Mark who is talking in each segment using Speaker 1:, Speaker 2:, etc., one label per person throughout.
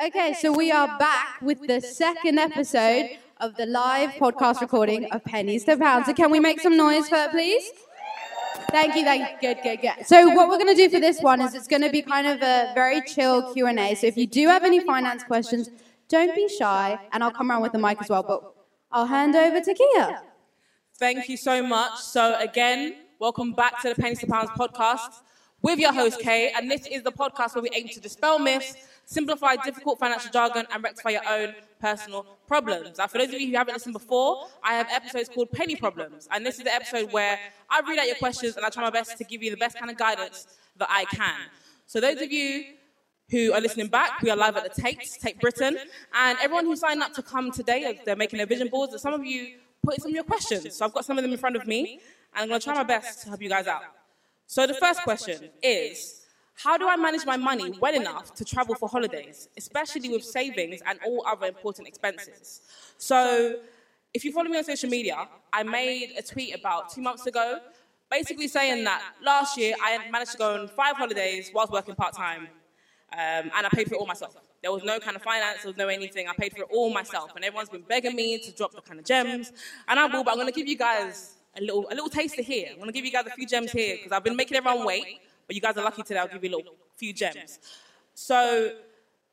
Speaker 1: Okay, so we are back with the second episode of the live podcast recording of Pennies to Pounds. So can we make some noise for it, please? Thank you, thank you. Good, good, good. So what we're going to do for this one is it's going to be kind of a very chill Q&A. So if you do have any finance questions, don't be shy, and I'll come around with the mic as well. But I'll hand over to Kae.
Speaker 2: Thank you so much. So again, welcome back to the Pennies to Pounds podcast with your host Kae, and this is the podcast where we aim to dispel myths, simplify difficult financial jargon, and rectify your own personal problems. Now, for those of you who haven't listened before, I have episodes called Penny Problems, and this is the episode where I read out your questions and I try my best to give you the best kind of guidance that I can. So those of you who are listening back, we are live at the Tate, Tate Britain, and everyone who signed up to come today, they're making their vision boards, and some of you put in some of your questions. So I've got some of them in front of me, and I'm going to try my best to help you guys out. So the first question is, how do I manage my money well enough to travel for holidays, especially with savings and all other important expenses? So if you follow me on social media, I made a tweet about two months ago, basically saying that last year I managed to go on five holidays whilst working part-time, um, and I paid for it all myself. There was no kind of finance, there was no anything. I paid for it all myself, and everyone's been begging me to drop the kind of gems, and I will, but I'm going to give you guys a little, a little taster here. I'm going to give you guys a few gems here because I've been making everyone wait, but you guys are lucky today. I'll give you a little few gems. So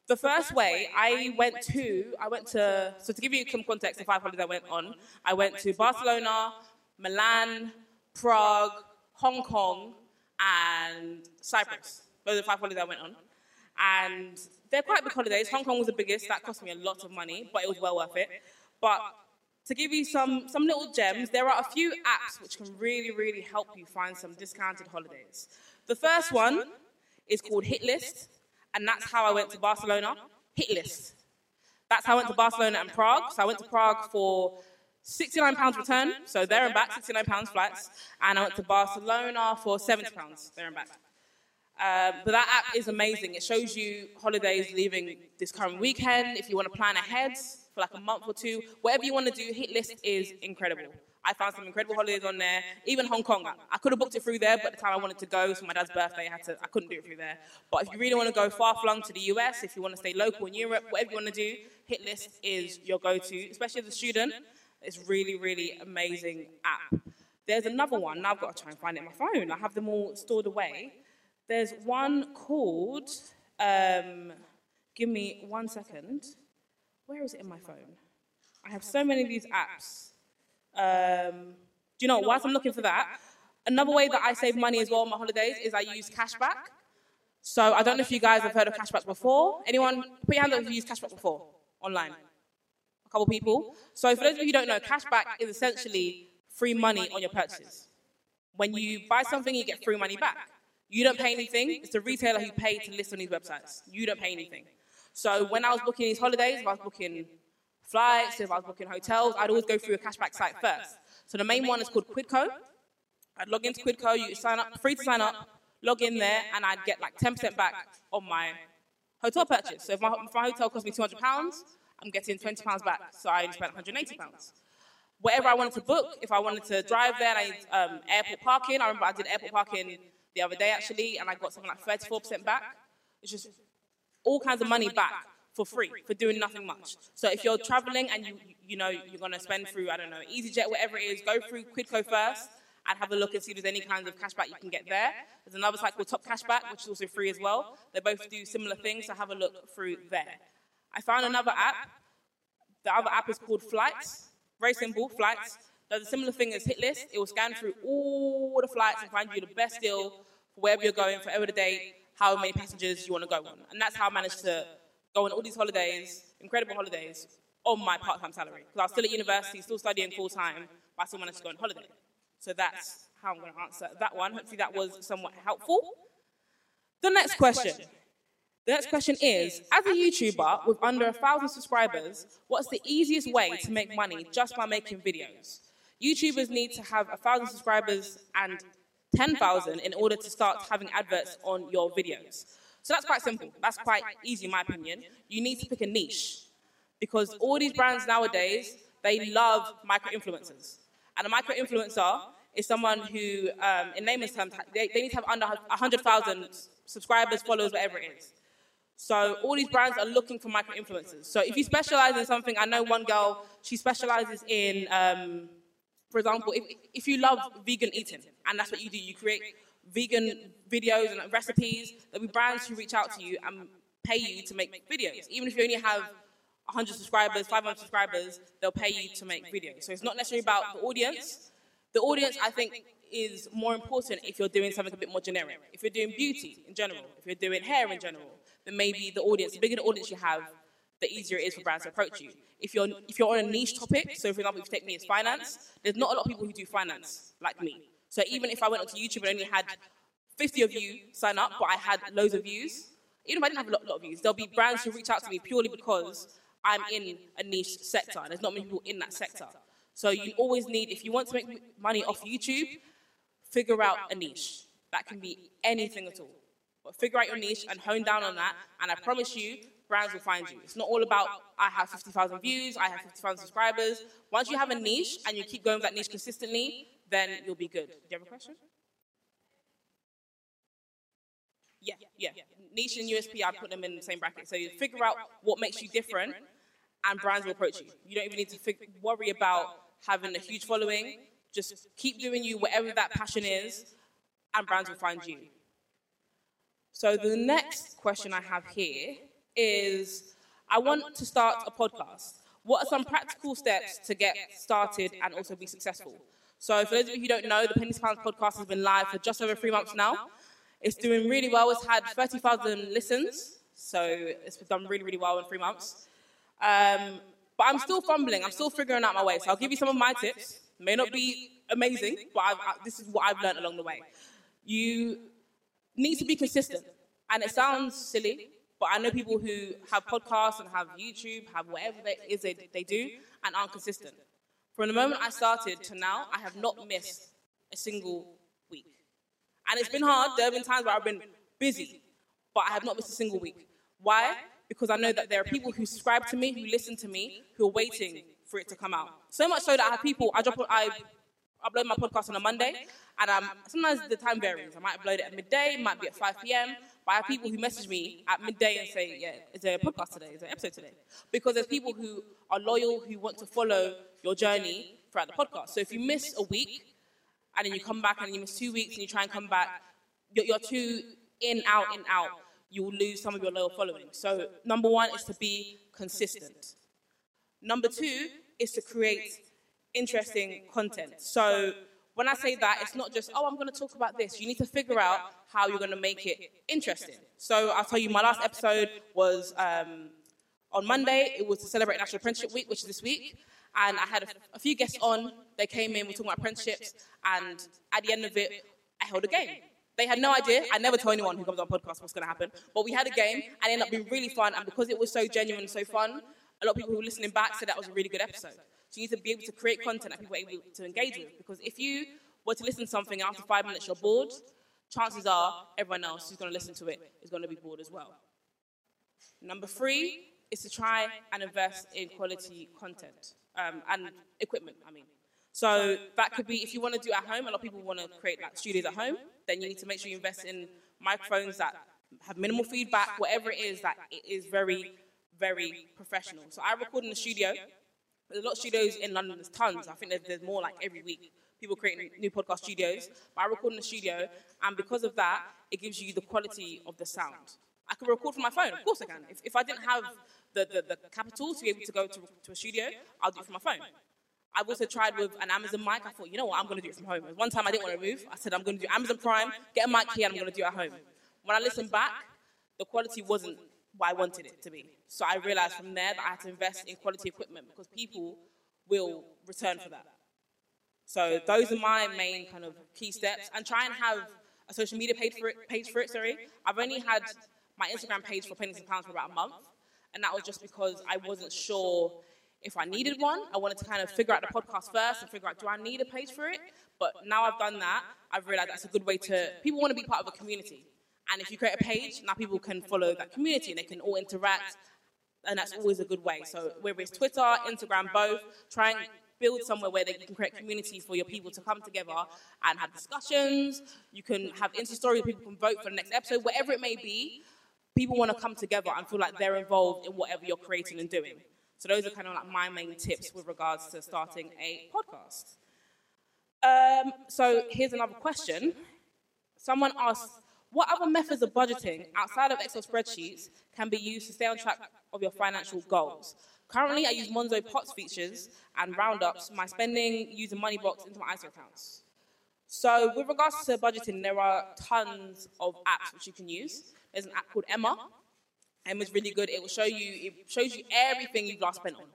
Speaker 2: the first way I went to, I went to, so to give you some context, the five holidays I went on, I went to Barcelona, Milan, Prague, Hong Kong, and Cyprus. Those are the five holidays I went on. And they're quite big holidays. Hong Kong was the biggest. That cost me a lot of money, but it was well worth it. But to give you some, some little gems, there are a few apps which can really, really help you find some discounted holidays. The first one is called Hitlist, and that's how I went to Barcelona. Hitlist. That's how I went to Barcelona and Prague. So I went to Prague for £69 return, so there and back, £69 flights, and I went to Barcelona for £70, there and back. Um, but that app is amazing. It shows you holidays leaving this current weekend. If you want to plan ahead for like a month or two, whatever you want to do, Hitlist is incredible. I found some incredible holidays on there. Even Hong Kong, I could have booked it through there, but the time I wanted to go, so my dad's birthday, I had to. I couldn't do it through there. But if you really want to go far flung to the US, if you want to stay local in Europe, whatever you want to do, Hitlist is your go-to, especially as a student. It's really, really amazing app. There's another one. Now I've got to try and find it on my phone. I have them all stored away. There's one called, um, give me one second. Where is it in my phone? I have so many of these apps. Um, do you know, whilst I'm looking for that, another way that I save money as well on my holidays is I use cashback. So I don't know if you guys have heard of cashback before. Anyone, put your hand up if you used cashback before, online. A couple people. So for those of you who don't know, cashback is essentially free money on your purchases. When you buy something, you get free money back. You don't pay anything. It's the retailer who paid to list on these websites. You don't pay anything. So when I was booking these holidays, if I was booking flights, if I was booking hotels, I'd always go through a cashback site first. So the main one is called Quidco. I'd log into Quidco, you sign up, free to sign up, log in there, and I'd get like 10% back on my hotel purchase. So if my, if my hotel cost me £200, I'm getting £20 back. So I only spent £180. Whatever I wanted to book, if I wanted to drive there, I um, airport parking. I remember I did airport parking the other day actually, and I got something like 34% back. It's just all kinds of money back for free for doing nothing much. So if you're traveling and you you know you're to spend through I don't know EasyJet whatever it is, go through Quidco first and have a look and see if there's any kinds of cashback you can get there. There's another site called Top Cashback which is also free as well. They both do similar things, so have a look through there. I found another app. The other app is called Flights. Very simple, Flights. Does a similar thing as Hitlist. It will scan through all the flights and find you the best deal for wherever you're going, for the date, how many passengers you want to go on. And that's how I managed to go on all these holidays, incredible holidays, on my part-time salary. Because I was still at university, still studying full-time, but I still managed to go on holiday. So that's how I'm going to answer that one. Hopefully that was somewhat helpful. The next question. The next question is, as a YouTuber with under a thousand subscribers, what's the easiest way to make money just by making videos? YouTubers need to have a thousand subscribers and 10,000 in order to start having adverts on your videos. So that's quite simple. That's quite easy, in my opinion. You need to pick a niche because all these brands nowadays, they love micro-influencers. And a micro-influencer is someone who, um, in layman's terms, they, they need to have under 100,000 subscribers, followers, whatever it is. So all these brands are looking for micro influencers. So if you specialize in something, I know one girl, she specializes in, um, for example, if, if you love vegan eating, and that's what you do, you create vegan videos and recipes, there'll be brands who reach out to you and pay you to make videos. Even if you only have 100 subscribers, 500 subscribers, they'll pay you to make videos. So it's not necessarily about the audience. The audience, I think, is more important if you're doing something a bit more generic. If you're doing beauty in general, if you're doing hair in general, then maybe the audience, the bigger the audience you have, the easier it is for brands to approach you. If you're if you're on a niche topic, so for example, if you take me as finance, there's not a lot of people who do finance like me. So even if I went onto YouTube and only had 50 of you sign up, but I had loads of views, even if I didn't have a lot, lot of views, there'll be brands who reach out to me purely because I'm in a niche sector. There's not many people in that sector. So you always need, if you want to make money off YouTube, figure out a niche. That can be anything at all. But figure out your niche and hone down on that, and I promise you, brands will find you. It's not all about I have 50,000 views, I have 50,000 subscribers. Once you have a niche and you keep going with that niche consistently, then you'll be good. Do you have a question? Yeah, yeah. Niche and USP, I put them in the same bracket. So you figure out what makes you different, and brands will approach you. You don't even need to fig- worry about having a huge following. Just keep doing you, whatever that passion is, and brands will find you. So the next question I have here is I want to start a podcast. What are some practical steps to get started and also be successful? So for those of you who don't know, the Pennies Pounds podcast has been live for just over three months now. It's doing really well. It's had 30,000 listens, so it's done really, really well in three months. Um, but I'm still fumbling. I'm still figuring out my way. So I'll give you some of my tips. May not be amazing, but I've, I, this is what I've learned along the way. You need to be consistent. And it sounds silly, but I know people who have podcasts and have YouTube, have whatever it is they, they do, and aren't consistent. From the moment I started to now, I have not missed a single week. And it's been hard. There have been times where I've been busy, but I have not missed a single week. Why? Because I know that there are people who subscribe to me, who listen to me, who are waiting for it to come out. So much so that I have people, I drop, I upload my podcast on a Monday, and um, sometimes the time varies. I might upload it at midday, might be at 5 p.m. Have people who message me at midday and say, "Yeah, is there a podcast today? Is there an episode today?" Because there's people who are loyal, who want to follow your journey throughout the podcast. So if you miss a week, and then you come back and you miss two weeks and you try and come back, you're, you're too in, out, in, out. You will lose some of your loyal following. So number one is to be consistent. Number two is to create interesting content. So when I say that, it's not just, oh, I'm going to talk about this. You need to figure out how you're going to make it interesting. So I'll tell you, my last episode was um, on Monday. It was to celebrate National Apprenticeship Week, which is this week. And I had a, a few guests on. They came in, we were talking about apprenticeships. And at the end of it, I held a game. They had no idea. I never tell anyone who comes on podcast what's going to happen. But we had a game, and it ended up being really fun. And because it was so genuine and so fun, a lot of people who were listening back said that was a really good episode. You need to be able to create content that people are able to engage with. Because if you were to listen to something after five minutes you're bored, chances are everyone else who's going to listen to it is going to be bored as well. Number three is to try and invest in quality content um, and equipment, I mean. So that could be if you want to do at home. A lot of people want to create like studios at home. Then you need to make sure you invest in microphones that have minimal feedback, whatever it is that it is very, very professional. So I record in the studio. There's a lot of studios in London. There's tons. I think there's, there's more like every week. People creating new podcast studios. But I record in the studio, and because of that, it gives you the quality of the sound. I can record from my phone. Of course I can. If, if I didn't have the, the, the capital to be able to go to, to a studio, I'll do it from my phone. I've also tried with an Amazon mic. I thought, you know what, I'm going to do it from home. One time I didn't want to move. I said, I'm going to do Amazon Prime, get a mic here, and I'm going to do it at home. When I listened back, the quality wasn't what I wanted it to be. So I realized from there that I had to invest in quality equipment because people will return for that. So those are my main kind of key steps. And try and have a social media page for it. Page for it sorry. I've only had my Instagram page for pennies and pounds for about a month, and that was just because I wasn't sure if I needed one. I wanted to kind of figure out the podcast first and figure out do I need a page for it. But now I've done that, I've realized that's a good way to. People want to be part of a community, and if you create a page, now people can follow that community and they can all interact, and that's always a good way. So whether it's Twitter, Instagram, both, try and build somewhere where they can create community for your people to come together and have discussions. You can have Insta stories, people can vote for the next episode, whatever it may be. people want to come together and feel like they're involved in whatever you're creating and doing. So those are kind of like my main tips with regards to starting a podcast. Um, so here's another question. Someone asked, what other methods of budgeting outside of Excel spreadsheets can be used to stay on track of your financial goals? Currently, I use Monzo POTS features and roundups my spending using Moneybox into my ISA accounts. So with regards to budgeting, there are tons of apps which you can use. There's an app called Emma. Emma's really good. It will show you, it shows you everything you've last spent on.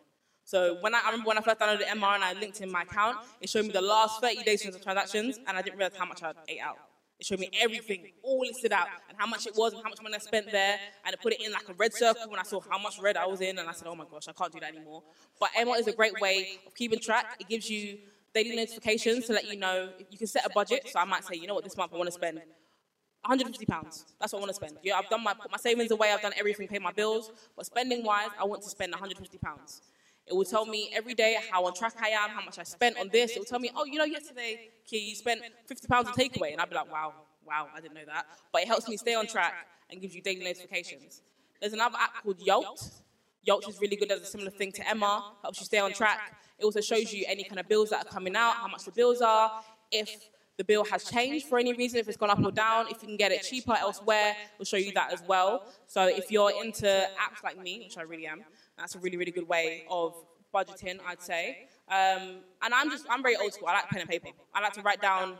Speaker 2: So when I, I remember when I first downloaded Emma and I linked in my account, it showed me the last 30 days of transactions and I didn't realize how much I ate out. It showed me everything, all listed out, and how much it was, and how much money I spent there, and it put it in like a red circle when I saw how much red I was in, and I said, oh my gosh, I can't do that anymore. But Emma is a great way of keeping track. It gives you daily notifications to let you know you can set a budget. So I might say, you know what, this month I want to spend 150 pounds. That's what I want to spend. Yeah, I've done my put my savings away. I've done everything, paid my bills. But spending wise, I want to spend 150 pounds. It will tell me every day how on track I am, how much I spent on this. It will tell me, oh, you know, yesterday, Kae, you spent 50 pounds on takeaway, and I'd be like, wow, wow, I didn't know that. But it helps me stay on track and gives you daily notifications. There's another app called Yolt. Yolt is really good. Does a similar thing to Emma. Helps you stay on track. It also shows you any kind of bills that are coming out, how much the bills are, if the bill has changed for any reason, if it's gone up or down, if you can get it cheaper elsewhere, we'll show you that as well. So if you're into apps like me, which I really am, that's a really, really good way of budgeting, I'd say. Um, and I'm just, I'm very old school. I like pen and paper. I like to write down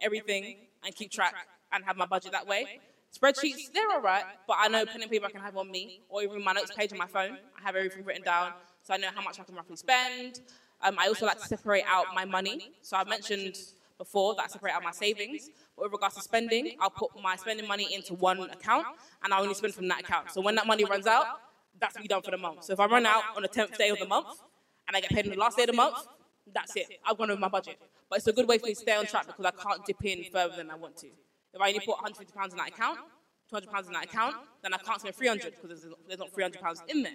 Speaker 2: everything and keep track and have my budget that way. Spreadsheets, they're all right, but I know pen and paper I can have on me or even my notes page on my phone. I have everything written down, so I know how much I can roughly spend. Um, I also like to separate out my money. So I mentioned before that I separate out my savings. But with regards to spending, I'll put my spending money into one account and I only spend from that account. So when that money runs out, that's me done for the month. So if I run out on the 10th day of the month and I get paid on the last day of the month, that's it. I've gone over my budget. But it's a good way for me to stay on track because I can't dip in further than I want to. If I only put £150 in that account, £200 in that account, then I can't spend 300 because there's, there's not £300 in there.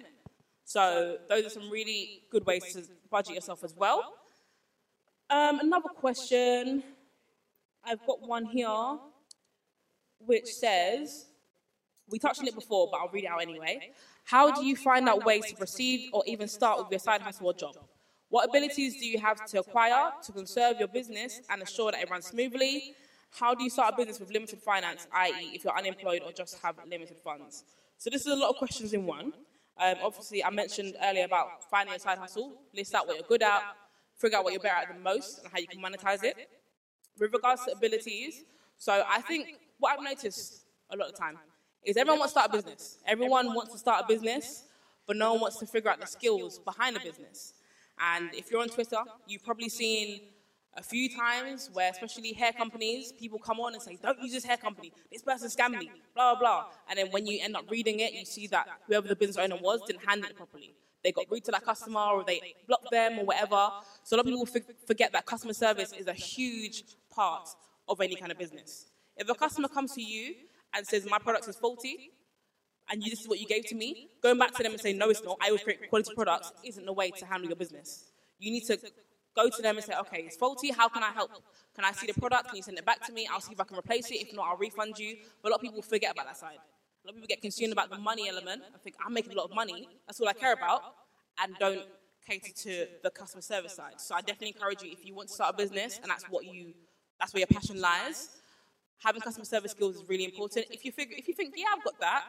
Speaker 2: So those are some really good ways to budget yourself as well. Um, another question. I've got one here which says, we touched on it before, but I'll read it out anyway. How do you find out ways to proceed or even start with your side hustle or job? What abilities do you have to acquire to conserve your business and ensure that it runs smoothly? How do you start a business with limited finance, i.e., if you're unemployed or just have limited funds? So, this is a lot of questions in one. Um, obviously, I mentioned earlier about finding a side hustle, list out what you're good at, figure out what you're better at the most, and how you can monetize it. With regards to abilities, so I think what I've noticed a lot of time is everyone wants to start a business. Everyone wants to start a business, but no one wants to figure out the skills behind the business. And if you're on Twitter, you've probably seen a few times where, especially hair companies, people come on and say, Don't use this hair company. This person scammed me, blah, blah, blah. And then when you end up reading it, you see that whoever the business owner was didn't handle it properly. They got rude to that customer or they blocked them or whatever. So a lot of people forget that customer service is a huge part of any kind of business. If a customer comes to you and says, My product is faulty, and you, this is what you gave to me, going back to them and saying, no, it's not, I will create quality products, isn't the way to handle your business. You need to go to them and say, okay, it's faulty, how can I help? Can I see the product? Can you send it back to me? I'll see if I can replace it. If not, I'll refund you. But a lot of people forget about that side. A lot of people get consumed about the money element I think, I'm making a lot of money, that's all I care about, and don't cater to the customer service side. So I definitely encourage you, if you want to start a business and that's what you, that's where your passion lies, having customer service skills is really important. If you figure, if you think, yeah, I've got that,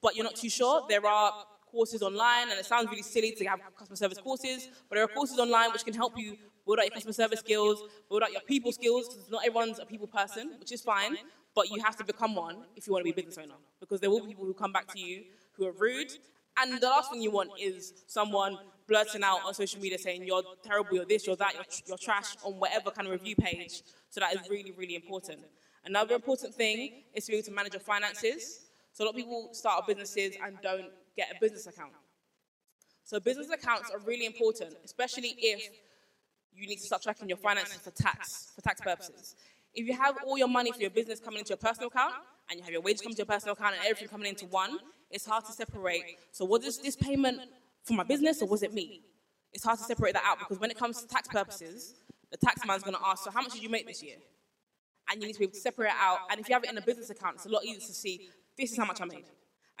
Speaker 2: but you're not too sure, there are courses online, and it sounds really silly to have customer service courses, but there are courses online which can help you build out your customer service skills, build out your people skills, because not everyone's a people person, which is fine, but you have to become one if you want to be a business owner, because there will be people who come back to you who are rude, and the last thing you want is someone blurting out on social media saying you're terrible, you're this, you're that, you're, you're trash on whatever kind of review page. So that is really, really important. Another important thing is to be able to manage your finances. So a lot of people start businesses and don't get a business account. So business accounts are really important, especially if you need to start tracking your finances for tax, for tax purposes. If you have all your money for your business coming into your personal account, and you have your wages coming to your personal account and everything coming into one, it's hard to separate. So was this, this payment for my business or was it me? It's hard to separate that out because when it comes to tax purposes, the tax man's going to ask, so how much did you make this year? And you need to be able to separate it out. And if you have it in a business account, it's a lot easier to see this is how much I made.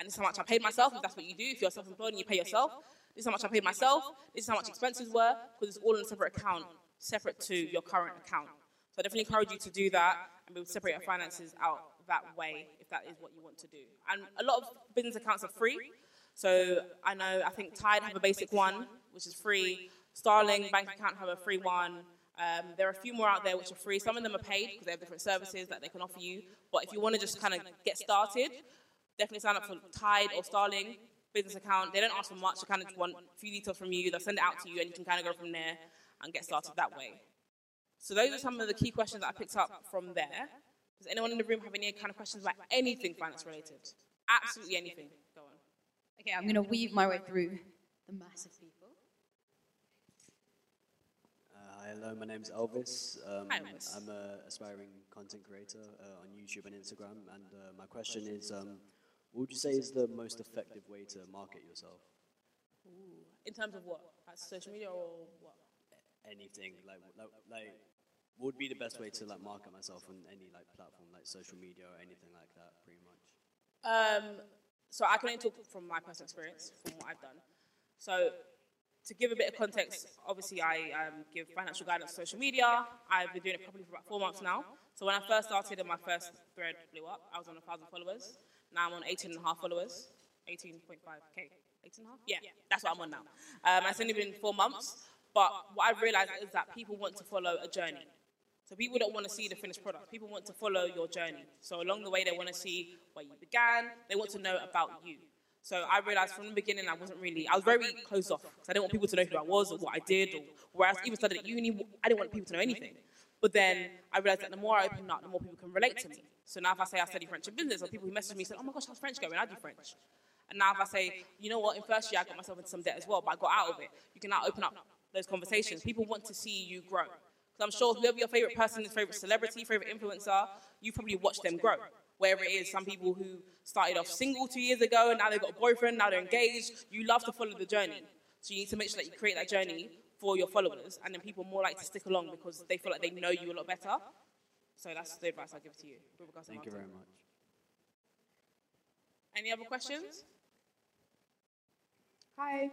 Speaker 2: and this is how much I paid myself. If that's what you do, if you're self-employed and you pay yourself, this is how much I paid myself. This is how much expenses were because it's all in a separate account, separate to your current account. I definitely encourage you to do that and be able to separate your finances out that way if that is what you want to do. And a lot of business accounts are free. So I know I think Tide have a basic one, which is free. Starling bank account have a free one. Um, there are a few more out there which are free. Some of them are paid because they have different services that they can offer you. But if you want to just kind of get started, definitely sign up for Tide or Starling business account. They don't ask for much. They kind of want a few details from you. They'll send it out to you, and you can kind of go from there and get started that way. So those are some of the key questions that I picked up from there. Does anyone in the room have any kind of questions about anything finance related? Absolutely anything. Go on.
Speaker 1: Okay, I'm going to weave my way through the massive people.
Speaker 3: Uh, hello, my name's Elvis. Um,
Speaker 2: Hi, Elvis.
Speaker 3: I'm an aspiring content creator uh, on YouTube and Instagram, and uh, my question is, um, what would you say is the most effective way to market yourself? Ooh.
Speaker 2: In terms of what? Like social media or what?
Speaker 3: Anything like, like, like, would be the best way to like market myself on any like platform, like social media or anything like that, pretty much?
Speaker 2: Um, so I can only talk from my personal experience, from what I've done. So to give a bit of context, obviously I um, give financial guidance on social media. I've been doing it probably for about four months now. So when I first started and my first thread blew up, I was on a 1,000 followers. Now I'm on 18 and a half followers, 18.5k. 18 and a half? Yeah, that's what I'm on now. Um, it's only been four months, but what I've realized is that people want to follow a journey. So people don't want to see the finished product. People want to follow your journey. So along the way, they want to see where you began. They want to know about you. So I realized from the beginning I wasn't really, I was very closed off I didn't want people to know who I was or what I did or where I even studied at uni. I didn't want people to know anything. But then I realized that the more I open up, the more people can relate to me. So now if I say I study French and business, or people who message me say, oh my gosh, how's French going? I do French. And now if I say, you know what, in first year I got myself into some debt as well, but I got out of it, you can now open up those conversations. People want to see you grow. Because I'm sure whoever your favorite person is, favorite celebrity, favorite influencer, you probably watched them grow. Wherever it is, some people who started off single two years ago, and now they've got a boyfriend, now they're engaged. You love to follow the journey. So you need to make sure that you create that journey for your followers, and then people more like to stick along because they feel like they know you a lot better. So that's the advice I give to you. with regards to
Speaker 3: Thank you very much.
Speaker 2: Any other questions?
Speaker 4: Hi.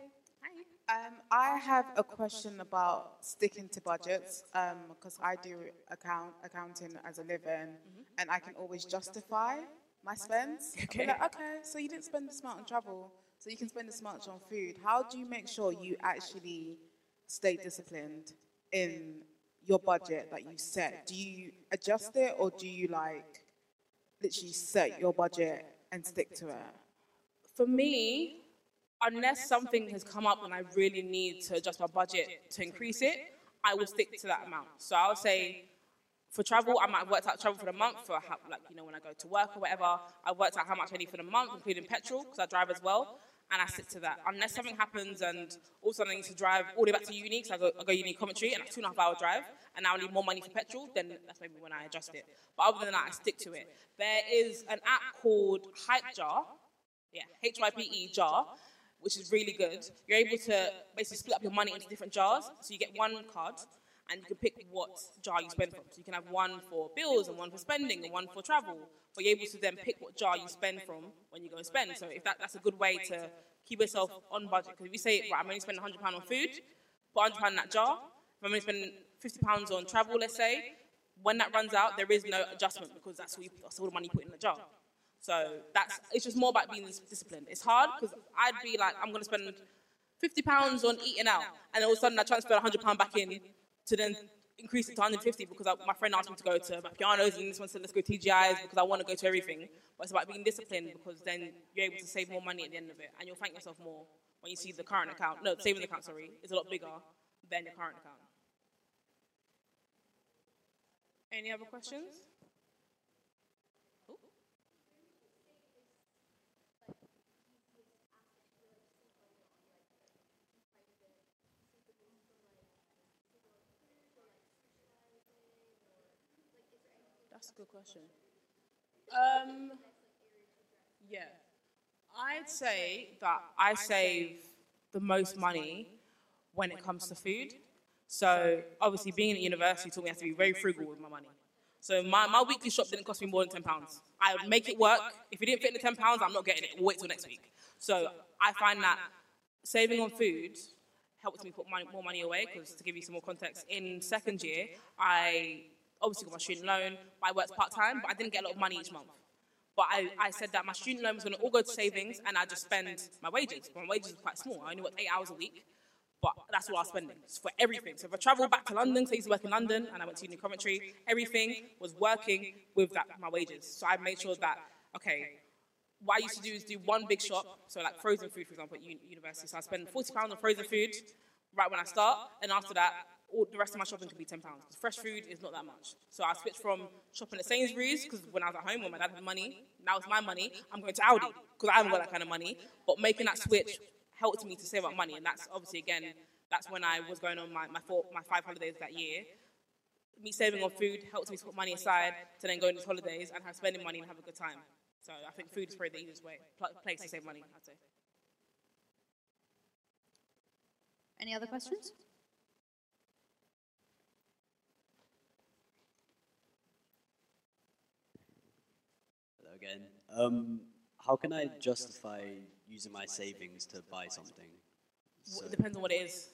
Speaker 4: Um, I have a question about sticking to budgets because I do account accounting as a living, and I can always justify my spends.
Speaker 2: Okay.
Speaker 4: like, okay, so you didn't spend this much on travel, so you can spend this much on food. How do you make sure you actually stay disciplined in your budget that you set? Do you adjust it, or do you like literally set your budget and stick to it?
Speaker 2: For me, unless something has come up and I really need to adjust my budget to increase it, I will stick to that amount. So I would say for travel, I might have worked out travel for the month for how, like you know when I go to work or whatever. I worked out how much I need for the month, including petrol because I drive as well, and I stick to that. Unless something happens and all of a sudden I need to drive all the way back to uni, because I go, I go uni Coventry and it's two and a half hour drive, and now I need more money for petrol, then that's maybe when I adjust it. But other than that, I stick to it. There is an app called Hype Jar, yeah, H Y P E jar, which is really good. You're able to basically split up your money into different jars. So you get one card and you can pick what jar you spend from. So you can have one for bills and one for spending and one for travel. But you're able to then pick what jar you spend from when you go and spend. So if that, that's a good way to keep yourself on budget. Because if you say, right, I'm only spending £100 on food, put £100 in that jar. If I'm only spending £50 on travel, let's say, when that runs out, there is no adjustment because that's all, you, that's all the money you put in the jar. So that's it's just more about being disciplined. It's hard because I'd be like, I'm going to spend fifty pounds on eating out, and all of a sudden I transfer hundred pound back in to then increase it to 150 because I, my friend asked me to go to pianos and this one said let's go TGI's because I want to go to everything. But it's about being disciplined because then you're able to save more money at the end of it, and you'll thank yourself more when you see the current account. No, the savings account, sorry, is a lot bigger than your current account. Any other questions? That's a good question. Um, yeah, I'd say that I save the most money when it comes to food. So obviously, being at university taught me I have to be very frugal with my money. So my, my weekly shop didn't cost me more than ten pounds. I would make it work. If it didn't fit in the ten pounds, I'm not getting it. We'll wait till next week. So I find that saving on food helps me put money, more money away. Because to give you some more context, in second year, I obviously got my student loan. But I worked part time, but I didn't get a lot of money each month. But I, I said that my student loan was going to all go to savings, and I just spend my wages. My wages are quite small. I only worked eight hours a week, but that's what I was spending it's for everything. So if I travel back to London, so I used to work in London, and I went to uni Coventry, everything was working with that my wages. So I made sure that okay, what I used to do is do one big shop, so like frozen food, for example, at university. So I spend forty pounds on frozen food right when I start, and after that, all the rest of my shopping could be ten pounds. Fresh food is not that much. So I switched from shopping at Sainsbury's because when I was at home, when my dad had money, now it's my money. I'm going to Aldi because I haven't got that kind of money. But making that switch helped me to save up money, and that's obviously again, that's when I was going on my my, four, my five holidays that year. Me saving on food helped me to put money aside to then go on these holidays and have spending money and have a good time. So I think food is probably the easiest way, place to save money. I'd say.
Speaker 1: Any other questions?
Speaker 3: Hello again. Um, how can I justify using my savings to buy something? So,
Speaker 2: It depends on what it is.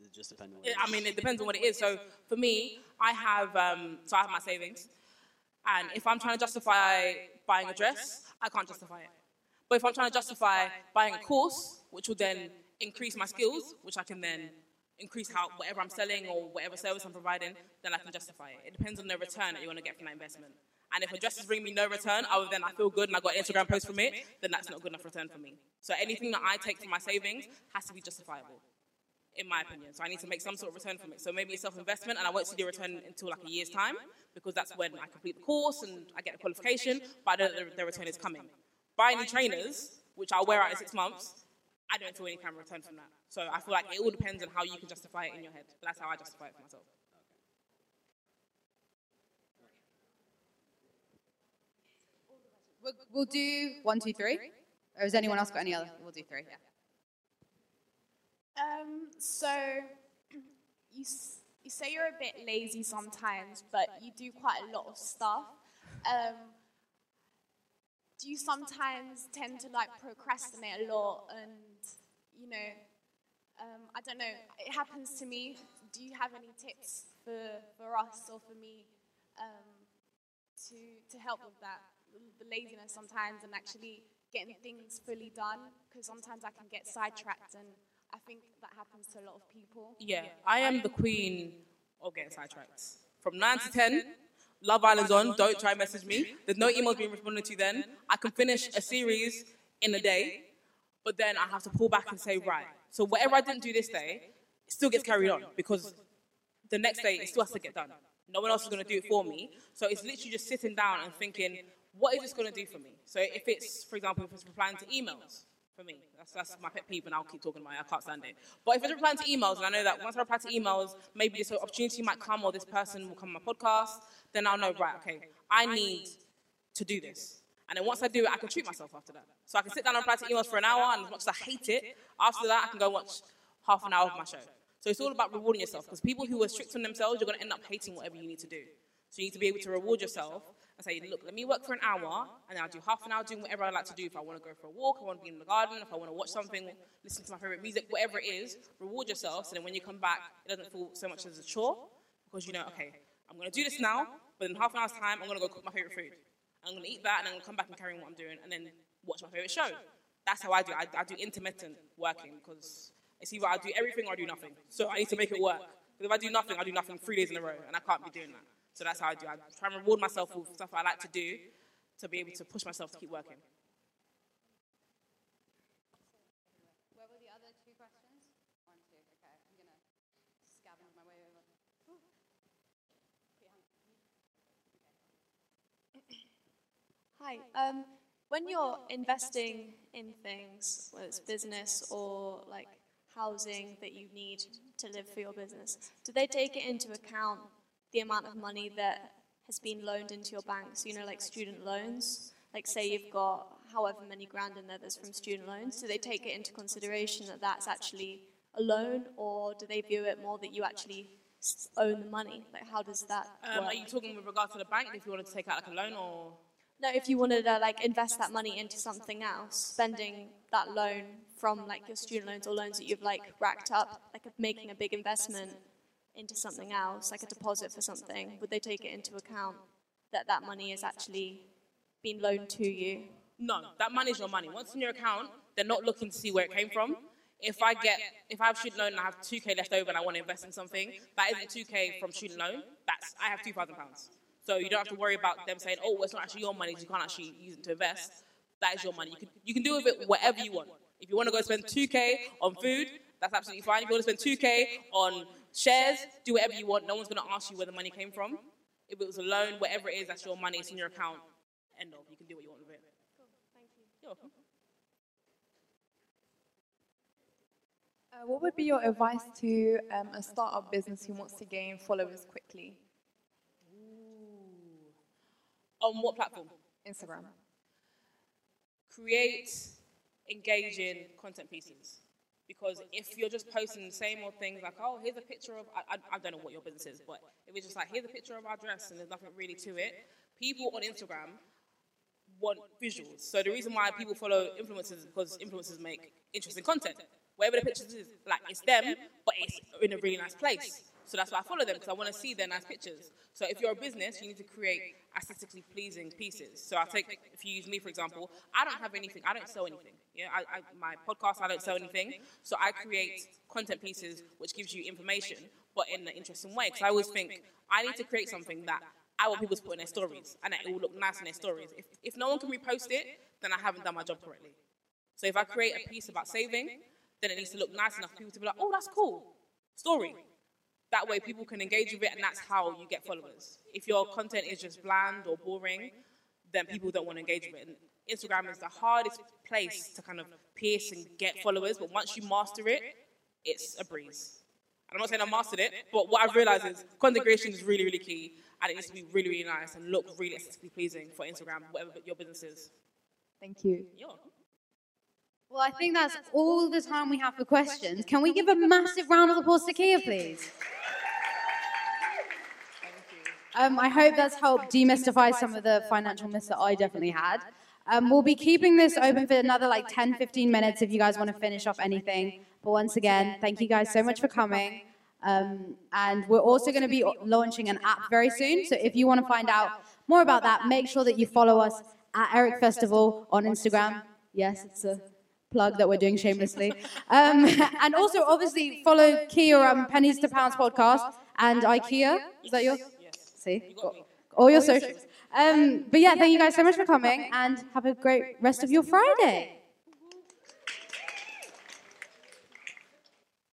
Speaker 3: it just depend on what it
Speaker 2: I mean, it depends on what it is. So for me, I have um, so I have my savings, and if I'm trying to justify buying a dress, I can't justify it. But if I'm trying to justify buying a course, which will then increase my skills, which I can then increase how whatever I'm selling or whatever service I'm providing, then I can justify it. It depends on the return that you want to get from that investment. And if a dress is bringing me no return, other than I feel good and I got an Instagram post from it, then that's not good enough return for me. So anything that I take from my savings has to be justifiable in my opinion. So I need to make some sort of return from it. So maybe it's self-investment, and I won't see the return until like a year's time, because that's when I complete the course and I get the qualification, but I don't know the, the return is coming. Buying new trainers, which I'll wear out in six months, I don't feel any kind of return from that. So I feel like it all depends on how you can justify it in your head. But that's how I justify it for myself.
Speaker 1: We'll, we'll do one, two, three. Or has anyone else got any other? We'll do three. Yeah.
Speaker 5: Um, so you you say you're a bit lazy sometimes, but you do quite a lot of stuff. Um, do you sometimes tend to like procrastinate a lot, and you know, um, I don't know, it happens to me. Do you have any tips for for us or for me um, to to help with that, the laziness sometimes, and actually getting things fully done? Because sometimes I can get sidetracked and. I think that happens to a lot of people.
Speaker 2: Yeah, I am the queen of getting sidetracked. From 9 to 10, Love Island's on, don't try and message me. There's no emails being responded to then. I can finish a series in a day, but then I have to pull back and say, right, so whatever I didn't do this day, it still gets carried on because the next day it still has to get done. No one else is going to do it for me. So it's literally just sitting down and thinking, what is this going to do for me? So if it's, for example, if it's replying to emails, for me, that's, that's my pet peeve, and I'll keep talking about it. I can't stand it. But if it's replying to emails, and I know that once I reply to emails, maybe this opportunity might come, or this person will come on my podcast, then I'll know, right, okay, I need to do this. And then once I do it, I can treat myself after that. So I can sit down and reply to emails for an hour, and as much as I hate it, after that, I can go watch half an hour of my show. So it's all about rewarding yourself, because people who are strict on themselves, you're going to end up hating whatever you need to do. So you need to be able to reward yourself and say, look, let me work for an hour, and I'll do half an hour doing whatever I like to do. If I want to go for a walk, I want to be in the garden, if I want to watch something, listen to my favorite music, whatever it is, reward yourself. So then when you come back, it doesn't feel so much as a chore, because you know, okay, I'm going to do this now, but in half an hour's time, I'm going to go cook my favorite food. I'm going to eat that, and then I'm going to come back and carry on what I'm doing, and then watch my favorite show. That's how I do. I, I do intermittent working because it's either I do everything or I do nothing. So I need to make it work. Because if I do nothing, I do nothing three days in a row, and I can't be doing that. So that's how I do. I try and reward myself with stuff I like to do to be able to push myself to keep working.
Speaker 1: Where were the other two questions? One, two. Okay, I'm gonna scavenge my way over.
Speaker 5: Hi. Um, when you're investing in things, whether it's business or like housing that you need to live for your business, do they take it into account the amount of money that has been loaned into your banks? You know, like student loans. Like, say you've got however many grand in there that's from student loans. Do they take it into consideration that that's actually a loan, or do they view it more that you actually
Speaker 6: own the money? Like, how does that
Speaker 2: Um, are you talking with regard to the bank if you wanted to take out like a loan or?
Speaker 6: No, if you wanted to like invest that money into something else, spending that loan from like your student loans or loans that you've like racked up, like making a big investment into something else, like a deposit for something, would they take it into account that that money is actually being loaned to you?
Speaker 2: No, that money is your money. Once in your account, they're not looking to see where it came from. If I get, if I have student loan and I have 2k left over and I want to invest in something, that isn't 2k from student loan. That's I have 2,000 pounds. So you don't have to worry about them saying, oh, it's not actually your money. You can't actually use it to invest. That is your money. You can you can do with it whatever you want. If you want to go spend 2k on food, that's absolutely fine. If you want to spend 2k on shares, do whatever you want. No one's going to ask you where the money came from. If it was a loan, whatever it is, that's your money. It's in your account. End of. You can do what you want with it. Cool. Thank You're welcome.
Speaker 7: Uh, what would be your advice to um, a startup business who wants to gain followers quickly?
Speaker 2: On what platform?
Speaker 7: Instagram.
Speaker 2: Create engaging content pieces. Because if you're just posting the same old things like, oh, here's a picture of, I, I, I don't know what your business is, but if it's just like, here's a picture of our dress and there's nothing really to it, people on Instagram want visuals. So the reason why people follow influencers is because influencers make interesting content. Whatever the pictures is, like it's them, but it's in a really nice place. So that's why I follow them because I want to see their nice pictures. So if you're a business, you need to create aesthetically pleasing pieces. So I take, if you use me for example, I don't have anything, I don't sell anything. Yeah, I, I, my podcast, I don't sell anything. So I create content pieces which gives you information, but in an interesting way. Because I always think I need to create something that I want people to put in their stories and that it will look nice in their stories. If, if no one can repost it, then I haven't done my job correctly. So if I create a piece about saving, then it needs to look nice enough for people to be like, oh, that's cool. Story. That way people can engage with it and that's how you get followers. If your content is just bland or boring, then people don't want to engage with it. And Instagram is the hardest place to kind of pierce and get followers, but once you master it, it's a breeze. And I'm not saying I mastered it, but what I've realized is content creation is really, really key, and it needs to be really, really nice and look really aesthetically pleasing for Instagram, whatever your business is.
Speaker 7: Thank you.
Speaker 1: Well, I think that's all the time we have for questions. Can we give a massive round of applause to Kae, please? Thank you. Um, I hope that's helped demystify some of the financial myths that I definitely had. Um, we'll be keeping this open for another like 10, 15 minutes if you guys want to finish off anything. But once again, thank you guys so much for coming. Um, and we're also going to be launching an app very soon. So if you want to find out more about that, make sure that you follow us at Eric Festival on Instagram. Yes, it's a plug that we're doing shamelessly. Um, and also, obviously, follow Kae um, Pennies to Pounds podcast and ikeeyah. Is that your? See, all your socials. Um, but yeah, thank you guys so much for coming, and have a great rest of your Friday.